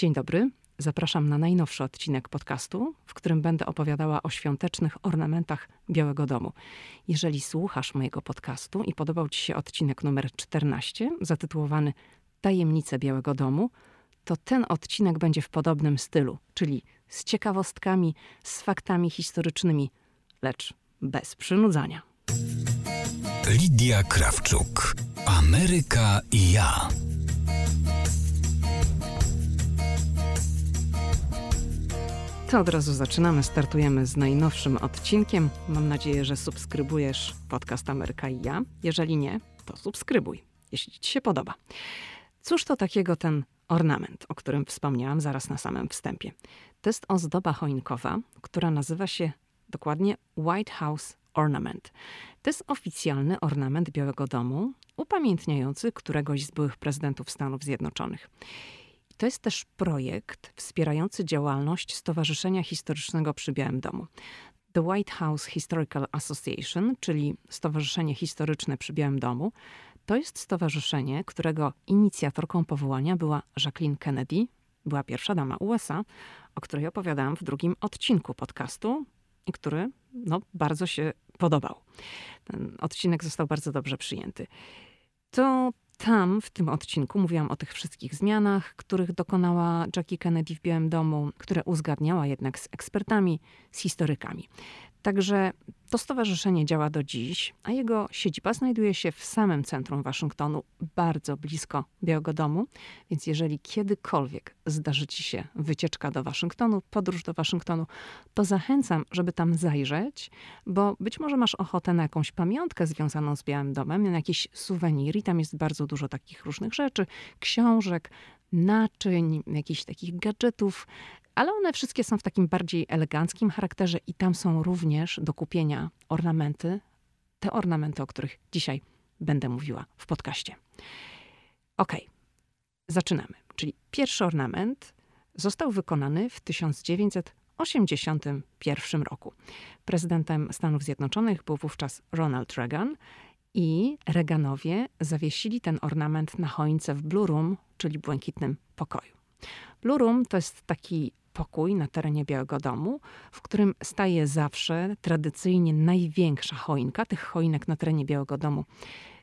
Dzień dobry. Zapraszam na najnowszy odcinek podcastu, w którym będę opowiadała o świątecznych ornamentach Białego Domu. Jeżeli słuchasz mojego podcastu i podobał Ci się odcinek numer 14, zatytułowany Tajemnice Białego Domu, to ten odcinek będzie w podobnym stylu, czyli z ciekawostkami, z faktami historycznymi, lecz bez przynudzania. Lidia Krawczuk. Ameryka i ja. To od razu zaczynamy, startujemy z najnowszym odcinkiem. Mam nadzieję, że subskrybujesz podcast Ameryka i ja. Jeżeli nie, to subskrybuj, jeśli Ci się podoba. Cóż to takiego ten ornament, o którym wspomniałam zaraz na samym wstępie? To jest ozdoba choinkowa, która nazywa się dokładnie White House Ornament. To jest oficjalny ornament Białego Domu, upamiętniający któregoś z byłych prezydentów Stanów Zjednoczonych. To jest też projekt wspierający działalność Stowarzyszenia Historycznego przy Białym Domu. The White House Historical Association, czyli Stowarzyszenie Historyczne przy Białym Domu, to jest stowarzyszenie, którego inicjatorką powołania była Jacqueline Kennedy, była pierwsza dama USA, o której opowiadałam w drugim odcinku podcastu i który no, bardzo się podobał. Ten odcinek został bardzo dobrze przyjęty. To tam, w tym odcinku, mówiłam o tych wszystkich zmianach, których dokonała Jackie Kennedy w Białym Domu, które uzgadniała jednak z ekspertami, z historykami. Także to stowarzyszenie działa do dziś, a jego siedziba znajduje się w samym centrum Waszyngtonu, bardzo blisko Białego Domu. Więc jeżeli kiedykolwiek zdarzy Ci się wycieczka do Waszyngtonu, podróż do Waszyngtonu, to zachęcam, żeby tam zajrzeć, bo być może masz ochotę na jakąś pamiątkę związaną z Białym Domem, na jakiś suwenir. Tam jest bardzo dużo takich różnych rzeczy, książek, naczyń, jakichś takich gadżetów, ale one wszystkie są w takim bardziej eleganckim charakterze i tam są również do kupienia ornamenty, te ornamenty, o których dzisiaj będę mówiła w podcaście. Ok, zaczynamy. Czyli pierwszy ornament został wykonany w 1981 roku. Prezydentem Stanów Zjednoczonych był wówczas Ronald Reagan i Reaganowie zawiesili ten ornament na choince w Blue Room, czyli błękitnym pokoju. Blue Room to jest taki pokój na terenie Białego Domu, w którym staje zawsze tradycyjnie największa choinka. Tych choinek na terenie Białego Domu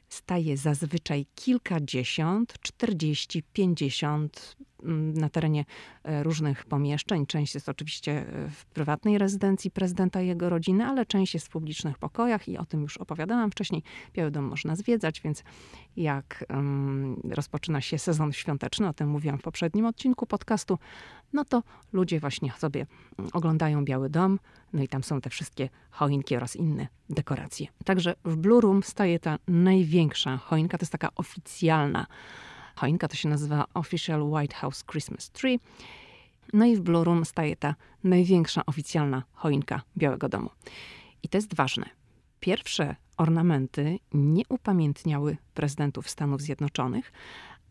staje zazwyczaj kilkadziesiąt, czterdzieści, pięćdziesiąt mm, na terenie e, różnych pomieszczeń. Część jest oczywiście e, w prywatnej rezydencji prezydenta i jego rodziny, ale część jest w publicznych pokojach i o tym już opowiadałam wcześniej. Biały Dom można zwiedzać, więc jak um, rozpoczyna się sezon świąteczny, o tym mówiłam w poprzednim odcinku podcastu, no to ludzie właśnie sobie mm, oglądają Biały Dom, no i tam są te wszystkie choinki oraz inne dekoracje. Także w Blue Room staje ta największa choinka, to jest taka oficjalna choinka, to się nazywa Official White House Christmas Tree. No i w Blue Room staje ta największa oficjalna choinka Białego Domu. I to jest ważne. Pierwsze ornamenty nie upamiętniały prezydentów Stanów Zjednoczonych,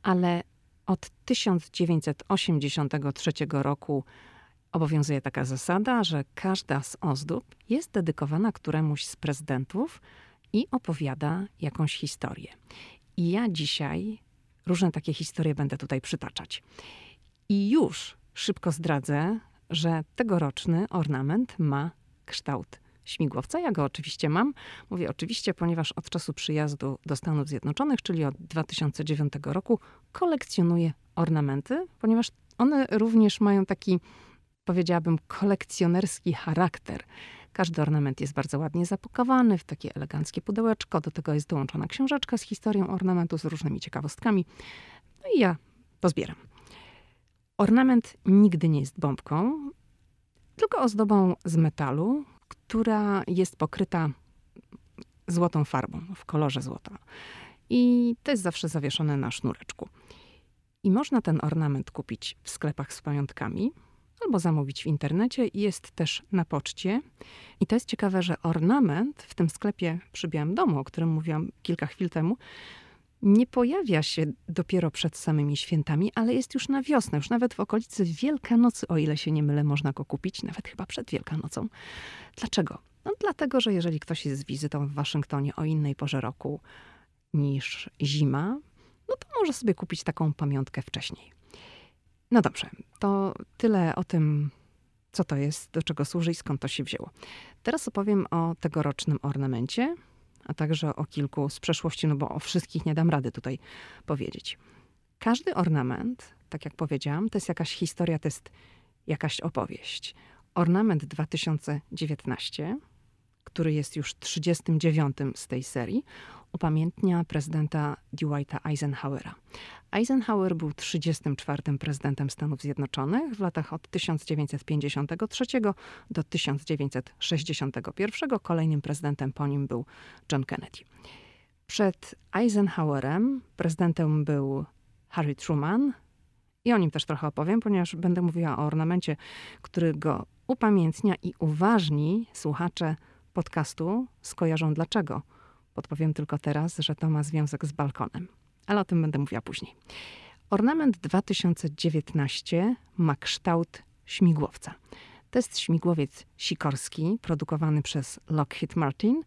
ale od 1983 roku obowiązuje taka zasada, że każda z ozdób jest dedykowana któremuś z prezydentów i opowiada jakąś historię. I ja dzisiaj różne takie historie będę tutaj przytaczać. I już szybko zdradzę, że tegoroczny ornament ma kształt śmigłowca. Ja go oczywiście mam. Mówię oczywiście, ponieważ od czasu przyjazdu do Stanów Zjednoczonych, czyli od 2009 roku, kolekcjonuję ornamenty, ponieważ one również mają taki, powiedziałabym, kolekcjonerski charakter. Każdy ornament jest bardzo ładnie zapakowany w takie eleganckie pudełeczko. Do tego jest dołączona książeczka z historią ornamentu, z różnymi ciekawostkami. No i ja pozbieram. Ornament nigdy nie jest bombką, tylko ozdobą z metalu, która jest pokryta złotą farbą, w kolorze złota. I to jest zawsze zawieszone na sznureczku. I można ten ornament kupić w sklepach z pamiątkami albo zamówić w internecie. Jest też na poczcie. I to jest ciekawe, że ornament w tym sklepie przy Białym Domu, o którym mówiłam kilka chwil temu, nie pojawia się dopiero przed samymi świętami, ale jest już na wiosnę, już nawet w okolicy Wielkanocy, o ile się nie mylę, można go kupić, nawet chyba przed Wielkanocą. Dlaczego? No dlatego, że jeżeli ktoś jest z wizytą w Waszyngtonie o innej porze roku niż zima, no to może sobie kupić taką pamiątkę wcześniej. No dobrze, To tyle o tym, co to jest, do czego służy i skąd to się wzięło. Teraz opowiem o tegorocznym ornamencie, a także o kilku z przeszłości, no bo o wszystkich nie dam rady tutaj powiedzieć. Każdy ornament, tak jak powiedziałam, to jest jakaś historia, to jest jakaś opowieść. Ornament 2019, który jest już 39 z tej serii, upamiętnia prezydenta Dwighta Eisenhowera. Eisenhower był 34 prezydentem Stanów Zjednoczonych w latach od 1953 do 1961. Kolejnym prezydentem po nim był John Kennedy. Przed Eisenhowerem prezydentem był Harry Truman. I o nim też trochę opowiem, ponieważ będę mówiła o ornamencie, który go upamiętnia i uważni słuchacze podcastu skojarzą dlaczego. Podpowiem tylko teraz, że to ma związek z balkonem, ale o tym będę mówiła później. Ornament 2019 ma kształt śmigłowca. To jest śmigłowiec sikorski, produkowany przez Lockheed Martin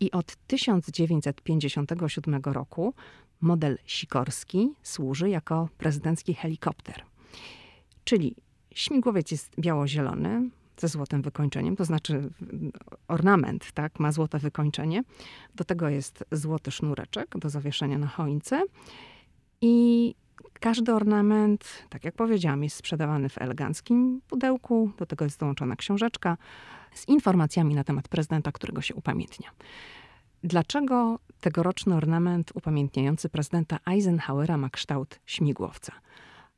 i od 1957 roku model sikorski służy jako prezydencki helikopter. Czyli śmigłowiec jest biało-zielony, ze złotym wykończeniem, to znaczy ornament, tak, ma złote wykończenie. Do tego jest złoty sznureczek do zawieszenia na choince i każdy ornament, tak jak powiedziałam, jest sprzedawany w eleganckim pudełku. Do tego jest dołączona książeczka z informacjami na temat prezydenta, którego się upamiętnia. Dlaczego tegoroczny ornament upamiętniający prezydenta Eisenhowera ma kształt śmigłowca?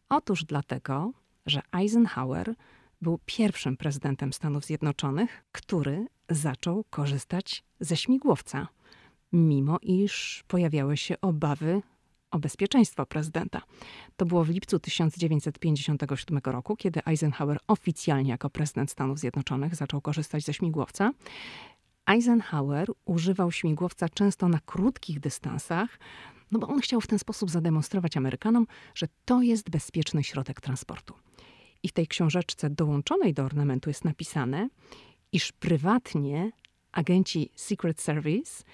Otóż dlatego, że Eisenhower był pierwszym prezydentem Stanów Zjednoczonych, który zaczął korzystać ze śmigłowca, mimo iż pojawiały się obawy o bezpieczeństwo prezydenta. To było w lipcu 1957 roku, kiedy Eisenhower oficjalnie jako prezydent Stanów Zjednoczonych zaczął korzystać ze śmigłowca. Eisenhower używał śmigłowca często na krótkich dystansach, no bo on chciał w ten sposób zademonstrować Amerykanom, że to jest bezpieczny środek transportu. I w tej książeczce dołączonej do ornamentu jest napisane, iż prywatnie agenci Secret Service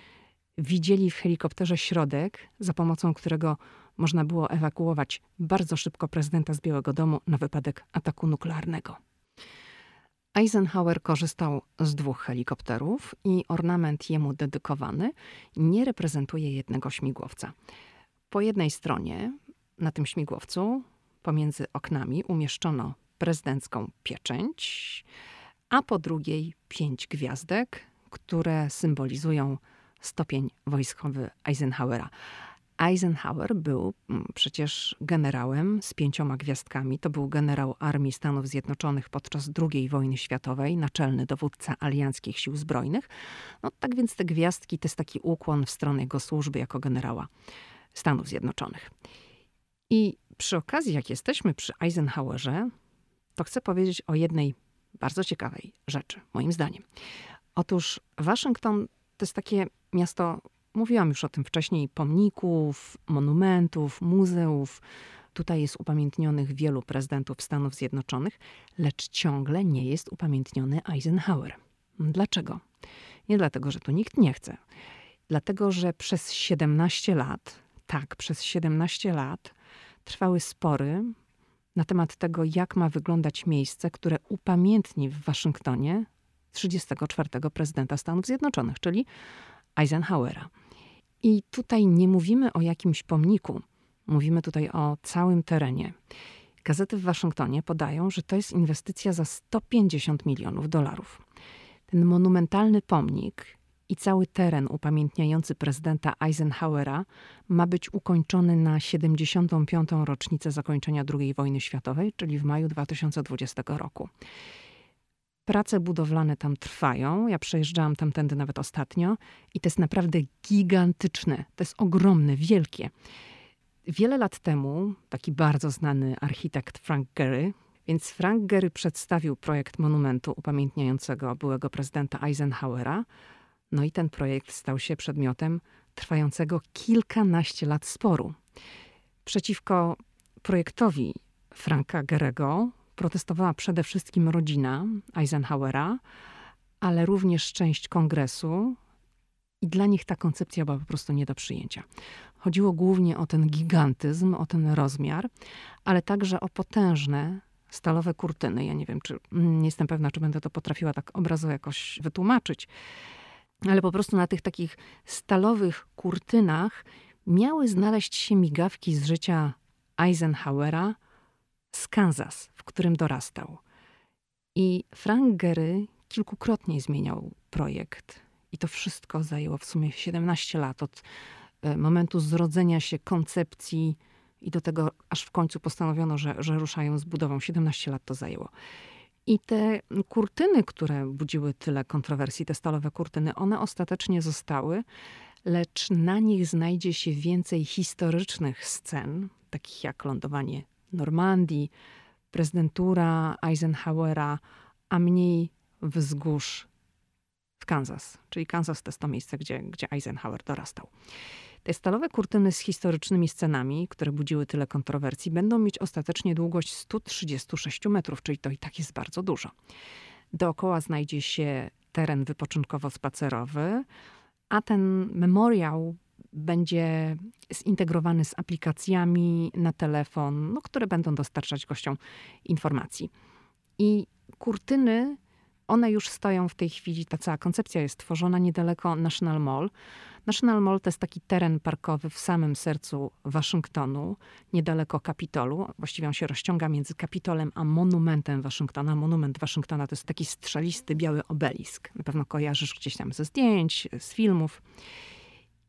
widzieli w helikopterze środek, za pomocą którego można było ewakuować bardzo szybko prezydenta z Białego Domu na wypadek ataku nuklearnego. Eisenhower korzystał z dwóch helikopterów i ornament jemu dedykowany nie reprezentuje jednego śmigłowca. Po jednej stronie na tym śmigłowcu pomiędzy oknami umieszczono prezydencką pieczęć, a po drugiej pięć gwiazdek, które symbolizują stopień wojskowy Eisenhowera. Eisenhower był mm, przecież generałem z pięcioma gwiazdkami. To był generał Armii Stanów Zjednoczonych podczas II wojny światowej, naczelny dowódca alianckich sił zbrojnych. No tak więc te gwiazdki to jest taki ukłon w stronę jego służby jako generała Stanów Zjednoczonych. I przy okazji, jak jesteśmy przy Eisenhowerze, to chcę powiedzieć o jednej bardzo ciekawej rzeczy, moim zdaniem. Otóż Waszyngton to jest takie miasto, mówiłam już o tym wcześniej, pomników, monumentów, muzeów. Tutaj jest upamiętnionych wielu prezydentów Stanów Zjednoczonych, lecz ciągle nie jest upamiętniony Eisenhower. Dlaczego? Nie dlatego, że tu nikt nie chce. Dlatego, że przez 17 lat, tak, przez 17 lat trwały spory na temat tego, jak ma wyglądać miejsce, które upamiętni w Waszyngtonie 34 prezydenta Stanów Zjednoczonych, czyli Eisenhowera. I tutaj nie mówimy o jakimś pomniku, mówimy tutaj o całym terenie. Gazety w Waszyngtonie podają, że to jest inwestycja za 150 milionów dolarów. Ten monumentalny pomnik i cały teren upamiętniający prezydenta Eisenhowera ma być ukończony na 75. rocznicę zakończenia II wojny światowej, czyli w maju 2020 roku. Prace budowlane tam trwają. Ja przejeżdżałam tamtędy nawet ostatnio i to jest naprawdę gigantyczne. To jest ogromne, wielkie. Wiele lat temu taki bardzo znany architekt Frank Gehry, więc Frank Gehry przedstawił projekt monumentu upamiętniającego byłego prezydenta Eisenhowera. No i ten projekt stał się przedmiotem trwającego kilkanaście lat sporu. Przeciwko projektowi Franka Gerego protestowała przede wszystkim rodzina Eisenhowera, ale również część kongresu. I dla nich ta koncepcja była po prostu nie do przyjęcia. Chodziło głównie o ten gigantyzm, o ten rozmiar, ale także o potężne stalowe kurtyny. Ja nie wiem, czy mm, nie jestem pewna, czy będę to potrafiła tak obrazowo jakoś wytłumaczyć, ale po prostu na tych takich stalowych kurtynach miały znaleźć się migawki z życia Eisenhowera z Kansas, w którym dorastał. I Frank Gehry kilkukrotnie zmieniał projekt. I to wszystko zajęło w sumie 17 lat od e, momentu zrodzenia się koncepcji i do tego aż w końcu postanowiono, że, że ruszają z budową. 17 lat to zajęło. I te kurtyny, które budziły tyle kontrowersji, te stalowe kurtyny, one ostatecznie zostały, lecz na nich znajdzie się więcej historycznych scen, takich jak lądowanie Normandii, prezydentura Eisenhowera, a mniej wzgórz w Kansas. Czyli Kansas to jest to miejsce, gdzie, gdzie Eisenhower dorastał. Te stalowe kurtyny z historycznymi scenami, które budziły tyle kontrowersji, będą mieć ostatecznie długość 136 metrów, czyli to i tak jest bardzo dużo. Dookoła znajdzie się teren wypoczynkowo-spacerowy, a ten memoriał będzie zintegrowany z aplikacjami na telefon, no, które będą dostarczać gościom informacji. I kurtyny, one już stoją w tej chwili, ta cała koncepcja jest tworzona niedaleko National Mall. National Mall to jest taki teren parkowy w samym sercu Waszyngtonu, niedaleko Kapitolu. Właściwie on się rozciąga między Kapitolem a monumentem Waszyngtona. Monument Waszyngtona to jest taki strzelisty biały obelisk. Na pewno kojarzysz gdzieś tam ze zdjęć, z filmów.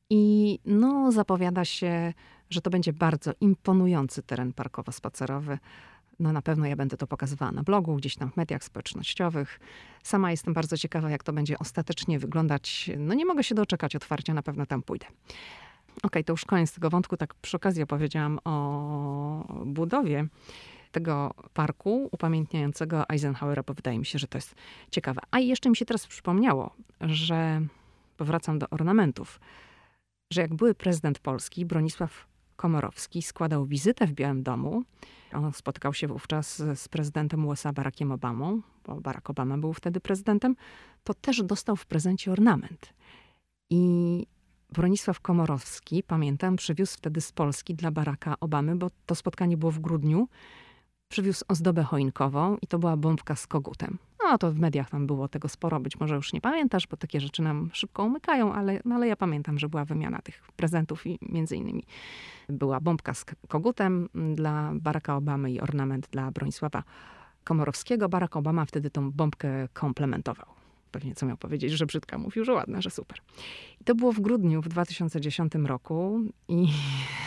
I no, zapowiada się, że to będzie bardzo imponujący teren parkowo-spacerowy. No na pewno ja będę to pokazywała na blogu, gdzieś tam w mediach społecznościowych. Sama jestem bardzo ciekawa, jak to będzie ostatecznie wyglądać. No nie mogę się doczekać otwarcia, na pewno tam pójdę. Okej, okay, to już koniec tego wątku. Tak przy okazji opowiedziałam o budowie tego parku upamiętniającego Eisenhowera, bo wydaje mi się, że to jest ciekawe. A jeszcze mi się teraz przypomniało, że powracam do ornamentów, że jak były prezydent Polski, Bronisław Komorowski składał wizytę w Białym Domu. On spotykał się wówczas z prezydentem USA Barackiem Obamą, bo Barack Obama był wtedy prezydentem. To też dostał w prezencie ornament. I Bronisław Komorowski, pamiętam, przywiózł wtedy z Polski dla Baracka Obamy, bo to spotkanie było w grudniu przywiózł ozdobę choinkową i to była bombka z kogutem. No to w mediach tam było tego sporo, być może już nie pamiętasz, bo takie rzeczy nam szybko umykają, ale, no ale ja pamiętam, że była wymiana tych prezentów i między innymi była bombka z kogutem dla Baracka Obamy i ornament dla Bronisława Komorowskiego. Barack Obama wtedy tą bombkę komplementował. Pewnie co miał powiedzieć, że brzydka mówił, że ładna, że super. I to było w grudniu w 2010 roku i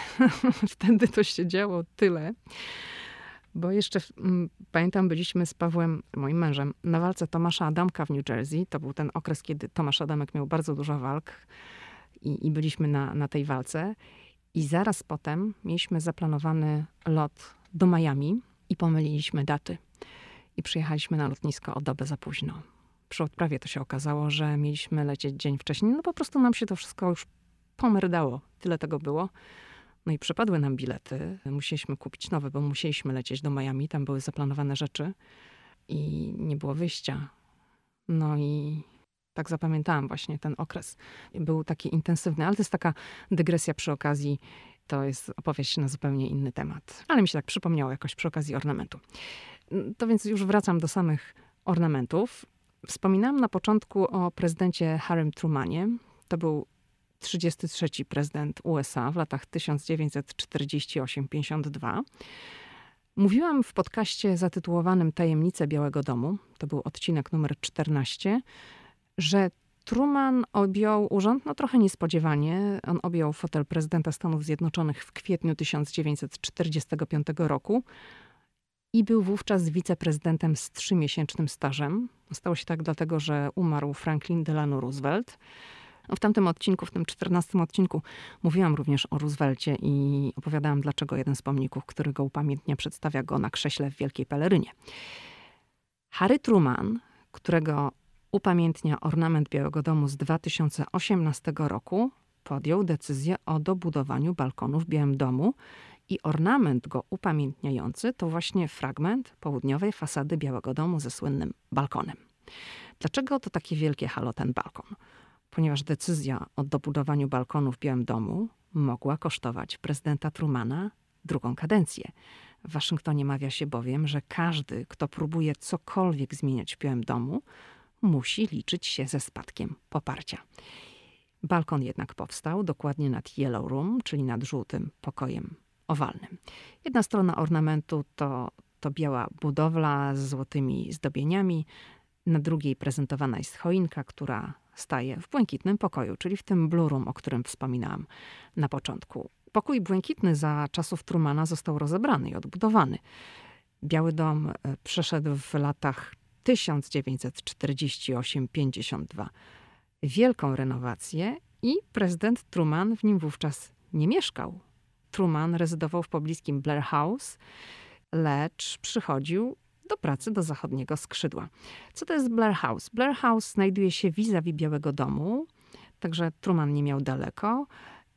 wtedy to się działo tyle, bo jeszcze m, pamiętam, byliśmy z Pawłem, moim mężem, na walce Tomasza Adamka w New Jersey. To był ten okres, kiedy Tomasz Adamek miał bardzo dużo walk i, i byliśmy na, na tej walce. I zaraz potem mieliśmy zaplanowany lot do Miami i pomyliliśmy daty. I przyjechaliśmy na lotnisko o dobę za późno. Przy odprawie to się okazało, że mieliśmy lecieć dzień wcześniej. No po prostu nam się to wszystko już pomerdało. Tyle tego było. No i przepadły nam bilety. Musieliśmy kupić nowe, bo musieliśmy lecieć do Miami. Tam były zaplanowane rzeczy i nie było wyjścia. No i tak zapamiętałam właśnie ten okres. Był taki intensywny, ale to jest taka dygresja przy okazji. To jest opowieść na zupełnie inny temat. Ale mi się tak przypomniało jakoś przy okazji ornamentu. To więc już wracam do samych ornamentów. Wspominałam na początku o prezydencie Harrym Trumanie. To był 33 prezydent USA w latach 1948-52. Mówiłam w podcaście zatytułowanym Tajemnice Białego Domu, to był odcinek numer 14, że Truman objął urząd, no trochę niespodziewanie. On objął fotel prezydenta Stanów Zjednoczonych w kwietniu 1945 roku i był wówczas wiceprezydentem z trzymiesięcznym stażem. Stało się tak dlatego, że umarł Franklin Delano Roosevelt. W tamtym odcinku, w tym czternastym odcinku, mówiłam również o Roosevelcie i opowiadałam, dlaczego jeden z pomników, który go upamiętnia, przedstawia go na krześle w Wielkiej Pelerynie. Harry Truman, którego upamiętnia ornament Białego Domu z 2018 roku, podjął decyzję o dobudowaniu balkonu w Białym Domu i ornament go upamiętniający to właśnie fragment południowej fasady Białego Domu ze słynnym balkonem. Dlaczego to takie wielkie halo ten balkon? Ponieważ decyzja o dobudowaniu balkonu w Białym Domu mogła kosztować prezydenta Trumana drugą kadencję. W Waszyngtonie mawia się bowiem, że każdy, kto próbuje cokolwiek zmieniać w Białym Domu, musi liczyć się ze spadkiem poparcia. Balkon jednak powstał dokładnie nad Yellow Room, czyli nad żółtym pokojem owalnym. Jedna strona ornamentu to, to biała budowla z złotymi zdobieniami, na drugiej prezentowana jest choinka, która staje w błękitnym pokoju, czyli w tym blue room, o którym wspominałam na początku. Pokój błękitny za czasów Trumana został rozebrany i odbudowany. Biały Dom e, przeszedł w latach 1948-52 wielką renowację i prezydent Truman w nim wówczas nie mieszkał. Truman rezydował w pobliskim Blair House, lecz przychodził do pracy do zachodniego skrzydła. Co to jest Blair House? Blair House znajduje się vis-a-vis Białego Domu, także Truman nie miał daleko.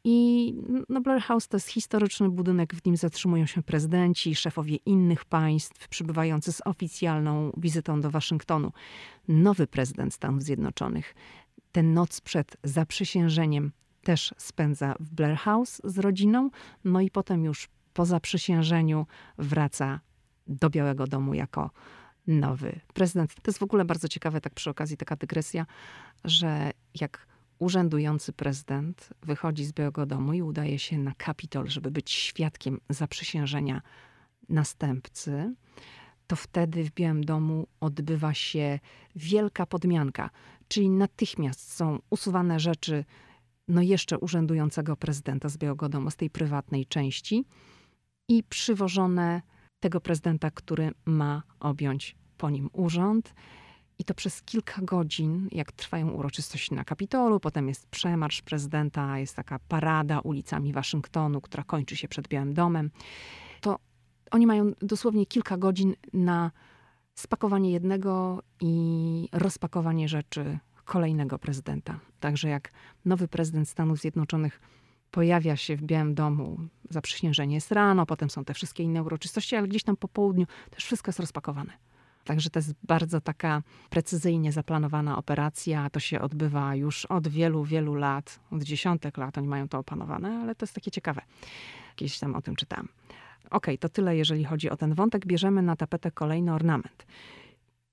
I no Blair House to jest historyczny budynek, w nim zatrzymują się prezydenci, szefowie innych państw, przybywający z oficjalną wizytą do Waszyngtonu. Nowy prezydent Stanów Zjednoczonych tę noc przed zaprzysiężeniem też spędza w Blair House z rodziną, no i potem już po zaprzysiężeniu wraca do Białego Domu jako nowy prezydent. To jest w ogóle bardzo ciekawe, tak przy okazji taka dygresja, że jak urzędujący prezydent wychodzi z Białego Domu i udaje się na Kapitol, żeby być świadkiem zaprzysiężenia następcy, to wtedy w Białym Domu odbywa się wielka podmianka, czyli natychmiast są usuwane rzeczy no jeszcze urzędującego prezydenta z Białego Domu, z tej prywatnej części i przywożone tego prezydenta, który ma objąć po nim urząd. I to przez kilka godzin, jak trwają uroczystości na Kapitolu, potem jest przemarsz prezydenta, jest taka parada ulicami Waszyngtonu, która kończy się przed Białym Domem. To oni mają dosłownie kilka godzin na spakowanie jednego i rozpakowanie rzeczy kolejnego prezydenta. Także jak nowy prezydent Stanów Zjednoczonych pojawia się w Białym Domu, zaprzysiężenie jest rano, potem są te wszystkie inne uroczystości, ale gdzieś tam po południu też wszystko jest rozpakowane. Także to jest bardzo taka precyzyjnie zaplanowana operacja. To się odbywa już od wielu, wielu lat, od dziesiątek lat oni mają to opanowane, ale to jest takie ciekawe. Kiedyś tam o tym czytałam. Ok, to tyle, jeżeli chodzi o ten wątek. Bierzemy na tapetę kolejny ornament.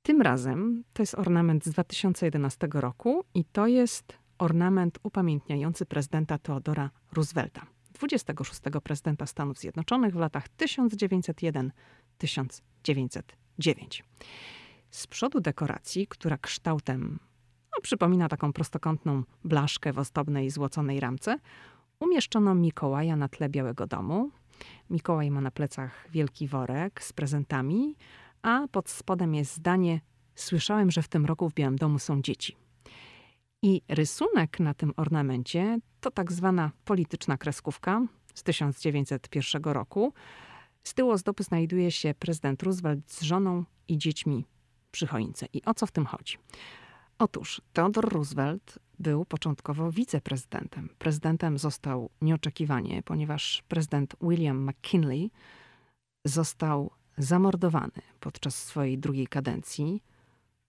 Tym razem to jest ornament z 2011 roku i to jest ornament upamiętniający prezydenta Theodora Roosevelta, 26 prezydenta Stanów Zjednoczonych w latach 1901-1909. Z przodu dekoracji, która kształtem no, przypomina taką prostokątną blaszkę w ozdobnej złoconej ramce, umieszczono Mikołaja na tle Białego Domu. Mikołaj ma na plecach wielki worek z prezentami, a pod spodem jest zdanie: Słyszałem, że w tym roku w Białym Domu są dzieci. I rysunek na tym ornamencie to tak zwana polityczna kreskówka z 1901 roku. Z tyłu ozdoby znajduje się prezydent Roosevelt z żoną i dziećmi przy choince. I o co w tym chodzi? Otóż Theodore Roosevelt był początkowo wiceprezydentem. Prezydentem został nieoczekiwanie, ponieważ prezydent William McKinley został zamordowany podczas swojej drugiej kadencji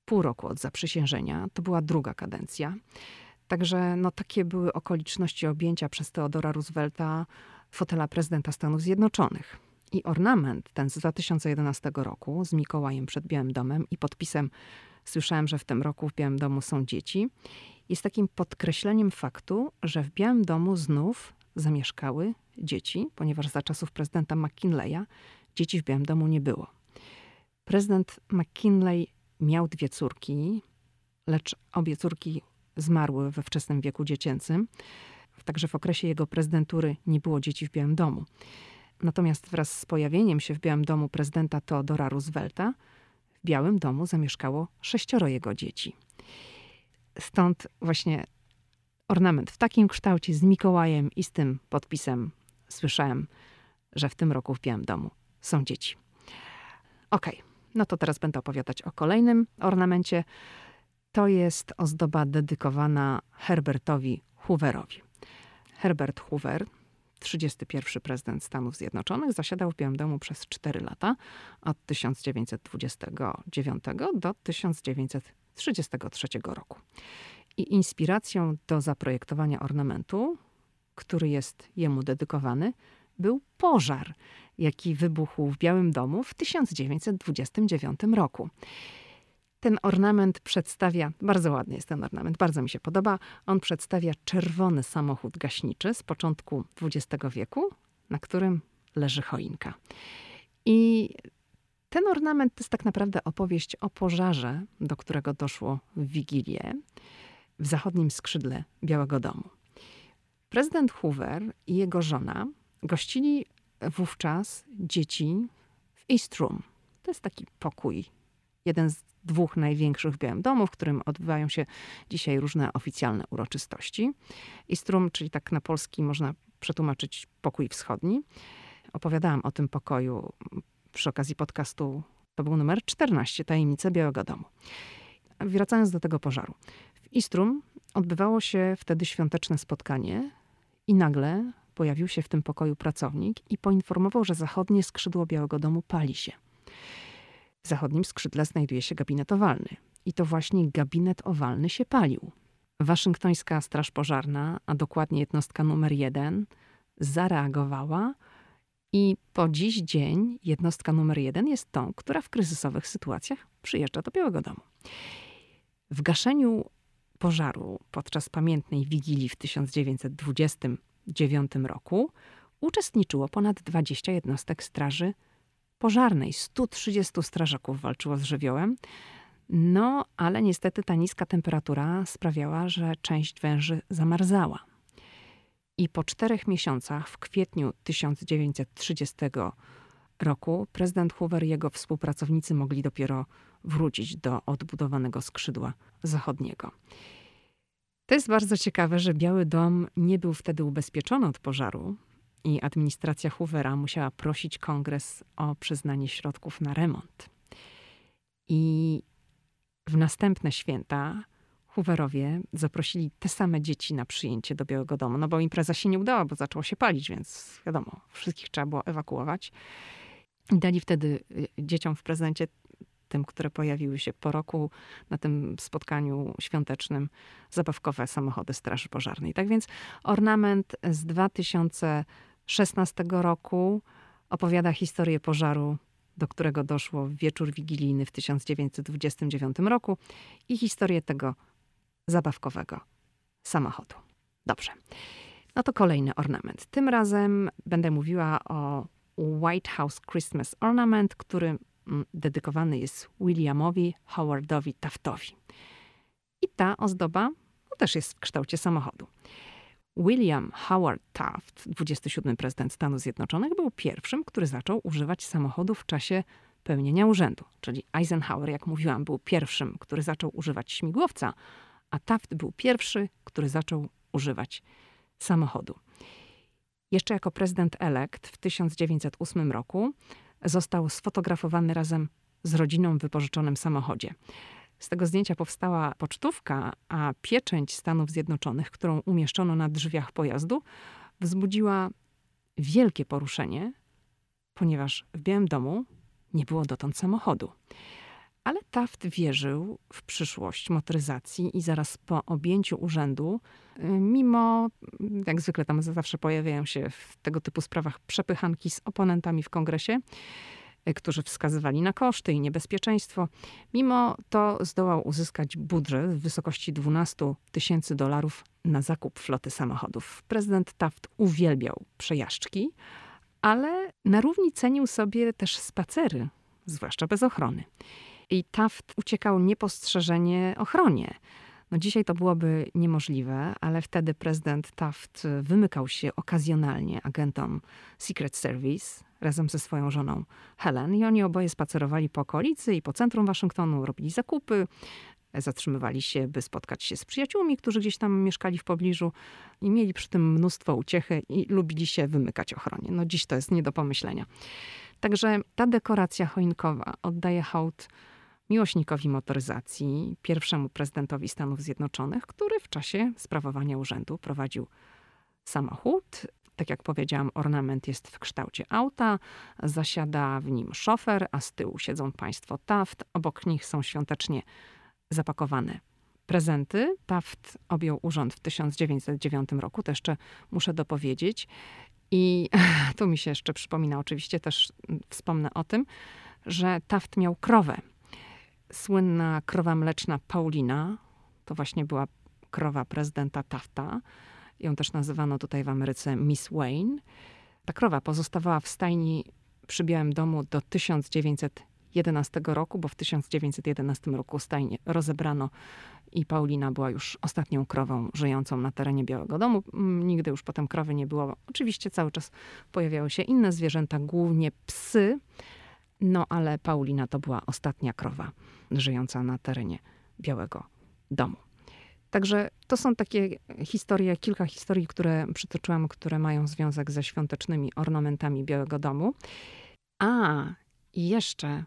pół roku od zaprzysiężenia. To była druga kadencja. Także no, takie były okoliczności objęcia przez Teodora Roosevelta fotela prezydenta Stanów Zjednoczonych. I ornament ten z 2011 roku z Mikołajem przed Białym Domem i podpisem Słyszałem, że w tym roku w Białym Domu są dzieci. Jest takim podkreśleniem faktu, że w Białym Domu znów zamieszkały dzieci, ponieważ za czasów prezydenta McKinleya dzieci w Białym Domu nie było. Prezydent McKinley miał dwie córki, lecz obie córki zmarły we wczesnym wieku dziecięcym. Także w okresie jego prezydentury nie było dzieci w Białym Domu. Natomiast wraz z pojawieniem się w Białym Domu prezydenta Teodora Roosevelta, w Białym Domu zamieszkało sześcioro jego dzieci. Stąd właśnie ornament w takim kształcie z Mikołajem i z tym podpisem słyszałem, że w tym roku w Białym Domu są dzieci. Okej. Okay. No to teraz będę opowiadać o kolejnym ornamencie. To jest ozdoba dedykowana Herbertowi Hooverowi. Herbert Hoover, 31 prezydent Stanów Zjednoczonych, zasiadał w Białym Domu przez 4 lata, od 1929 do 1933 roku. I inspiracją do zaprojektowania ornamentu, który jest jemu dedykowany, był pożar, jaki wybuchł w Białym Domu w 1929 roku. Ten ornament przedstawia, bardzo ładny jest ten ornament, bardzo mi się podoba. On przedstawia czerwony samochód gaśniczy z początku XX wieku, na którym leży choinka. I ten ornament to jest tak naprawdę opowieść o pożarze, do którego doszło w Wigilię w zachodnim skrzydle Białego Domu. Prezydent Hoover i jego żona gościli wówczas dzieci w East Room. To jest taki pokój, jeden z dwóch największych w Białym Domu, w którym odbywają się dzisiaj różne oficjalne uroczystości. East Room, czyli tak na polski można przetłumaczyć pokój wschodni. Opowiadałam o tym pokoju przy okazji podcastu, to był numer 14, Tajemnice Białego Domu. Wracając do tego pożaru. W Istrum odbywało się wtedy świąteczne spotkanie i nagle pojawił się w tym pokoju pracownik i poinformował, że zachodnie skrzydło Białego Domu pali się. W zachodnim skrzydle znajduje się gabinet owalny. I to właśnie gabinet owalny się palił. Waszyngtońska Straż Pożarna, a dokładnie jednostka numer jeden, zareagowała i po dziś dzień jednostka numer jeden jest tą, która w kryzysowych sytuacjach przyjeżdża do Białego Domu. W gaszeniu pożaru podczas pamiętnej wigilii w 1929 roku uczestniczyło ponad 20 jednostek straży pożarnej. 130 strażaków walczyło z żywiołem. No, ale niestety ta niska temperatura sprawiała, że część węży zamarzała. I po czterech miesiącach, w kwietniu 1930 roku, prezydent Hoover i jego współpracownicy mogli dopiero wrócić do odbudowanego skrzydła zachodniego. To jest bardzo ciekawe, że Biały Dom nie był wtedy ubezpieczony od pożaru i administracja Hoovera musiała prosić kongres o przyznanie środków na remont. I w następne święta Hooverowie zaprosili te same dzieci na przyjęcie do Białego Domu, no bo impreza się nie udała, bo zaczęło się palić, więc wiadomo, wszystkich trzeba było ewakuować. I dali wtedy y, dzieciom w prezencie tym, które pojawiły się po roku na tym spotkaniu świątecznym, zabawkowe samochody Straży Pożarnej. Tak więc ornament z 2016 roku opowiada historię pożaru do którego doszło w wieczór wigilijny w 1929 roku i historię tego zabawkowego samochodu. Dobrze. No to kolejny ornament. Tym razem będę mówiła o White House Christmas Ornament, który dedykowany jest Williamowi Howardowi Taftowi. I ta ozdoba no, też jest w kształcie samochodu. William Howard Taft, 27 prezydent Stanów Zjednoczonych, był pierwszym, który zaczął używać samochodu w czasie pełnienia urzędu. Czyli Eisenhower, jak mówiłam, był pierwszym, który zaczął używać śmigłowca, a Taft był pierwszy, który zaczął używać samochodu. Jeszcze jako prezydent elekt w 1908 roku został sfotografowany razem z rodziną w wypożyczonym samochodzie. Z tego zdjęcia powstała pocztówka, a pieczęć Stanów Zjednoczonych, którą umieszczono na drzwiach pojazdu, wzbudziła wielkie poruszenie, ponieważ w Białym Domu nie było dotąd samochodu. Ale Taft wierzył w przyszłość motoryzacji i zaraz po objęciu urzędu, y, mimo, jak zwykle tam zawsze pojawiają się w tego typu sprawach przepychanki z oponentami w kongresie, y, którzy wskazywali na koszty i niebezpieczeństwo, mimo to zdołał uzyskać budżet w wysokości 12 tysięcy dolarów na zakup floty samochodów. Prezydent Taft uwielbiał przejażdżki, ale na równi cenił sobie też spacery, zwłaszcza bez ochrony i Taft uciekał niepostrzeżenie ochronie. No dzisiaj to byłoby niemożliwe, ale wtedy prezydent Taft wymykał się okazjonalnie agentom Secret Service razem ze swoją żoną Helen i oni oboje spacerowali po okolicy i po centrum Waszyngtonu, robili zakupy, zatrzymywali się, by spotkać się z przyjaciółmi, którzy gdzieś tam mieszkali w pobliżu i mieli przy tym mnóstwo uciechy i lubili się wymykać ochronie. No dziś to jest nie do pomyślenia. Także ta dekoracja choinkowa oddaje hołd miłośnikowi motoryzacji, pierwszemu prezydentowi Stanów Zjednoczonych, który w czasie sprawowania urzędu prowadził samochód. Tak jak powiedziałam, ornament jest w kształcie auta, zasiada w nim szofer, a z tyłu siedzą państwo Taft. Obok nich są świątecznie zapakowane prezenty. Taft objął urząd w 1909 roku, to jeszcze muszę dopowiedzieć. I tu mi się jeszcze przypomina, oczywiście też wspomnę o tym, że Taft miał krowę. Słynna krowa mleczna Paulina, to właśnie była krowa prezydenta Tafta. Ją też nazywano tutaj w Ameryce Miss Wayne. Ta krowa pozostawała w stajni przy Białym Domu do 1911 roku, bo w 1911 roku stajnię rozebrano i Paulina była już ostatnią krową żyjącą na terenie Białego Domu. Mm, nigdy już potem krowy nie było. Oczywiście cały czas pojawiały się inne zwierzęta, głównie psy, no ale Paulina to była ostatnia krowa żyjąca na terenie Białego Domu. Także to są takie historie, kilka historii, które przytoczyłam, które mają związek ze świątecznymi ornamentami Białego Domu. A, jeszcze,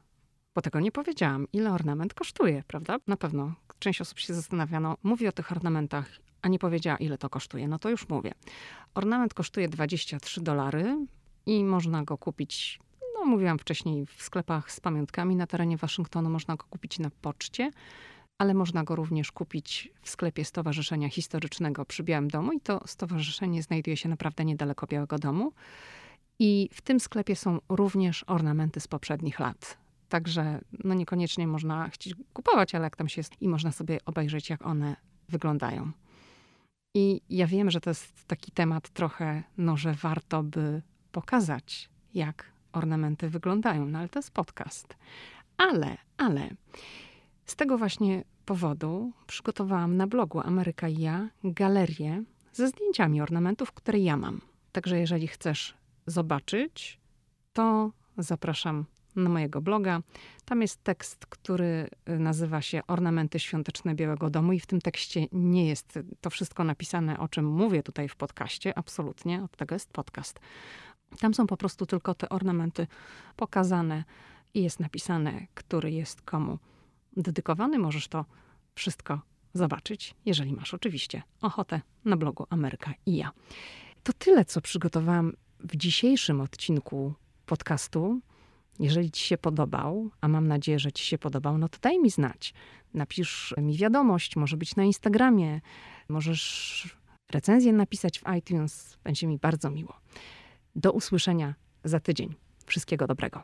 bo tego nie powiedziałam, ile ornament kosztuje, prawda? Na pewno część osób się zastanawia, no mówi o tych ornamentach, a nie powiedziała, ile to kosztuje. No to już mówię. Ornament kosztuje 23 dolary i można go kupić, no mówiłam wcześniej, w sklepach z pamiątkami na terenie Waszyngtonu. Można go kupić na poczcie ale można go również kupić w sklepie Stowarzyszenia Historycznego przy Białym Domu i to stowarzyszenie znajduje się naprawdę niedaleko Białego Domu. I w tym sklepie są również ornamenty z poprzednich lat. Także no niekoniecznie można chcieć kupować, ale jak tam się jest i można sobie obejrzeć, jak one wyglądają. I ja wiem, że to jest taki temat trochę, no, że warto by pokazać, jak ornamenty wyglądają, no ale to jest podcast. Ale, ale z tego właśnie powodu przygotowałam na blogu Ameryka i ja galerię ze zdjęciami ornamentów, które ja mam. Także jeżeli chcesz zobaczyć, to zapraszam na mojego bloga. Tam jest tekst, który y, nazywa się Ornamenty świąteczne Białego Domu i w tym tekście nie jest to wszystko napisane, o czym mówię tutaj w podcaście. Absolutnie, od tego jest podcast. Tam są po prostu tylko te ornamenty pokazane i jest napisane, który jest komu dedykowany. Możesz to wszystko zobaczyć, jeżeli masz oczywiście ochotę na blogu Ameryka i ja. To tyle, co przygotowałam w dzisiejszym odcinku podcastu. Jeżeli Ci się podobał, a mam nadzieję, że Ci się podobał, no to daj mi znać. Napisz mi wiadomość, może być na Instagramie, możesz recenzję napisać w iTunes. Będzie mi bardzo miło. Do usłyszenia za tydzień. Wszystkiego dobrego.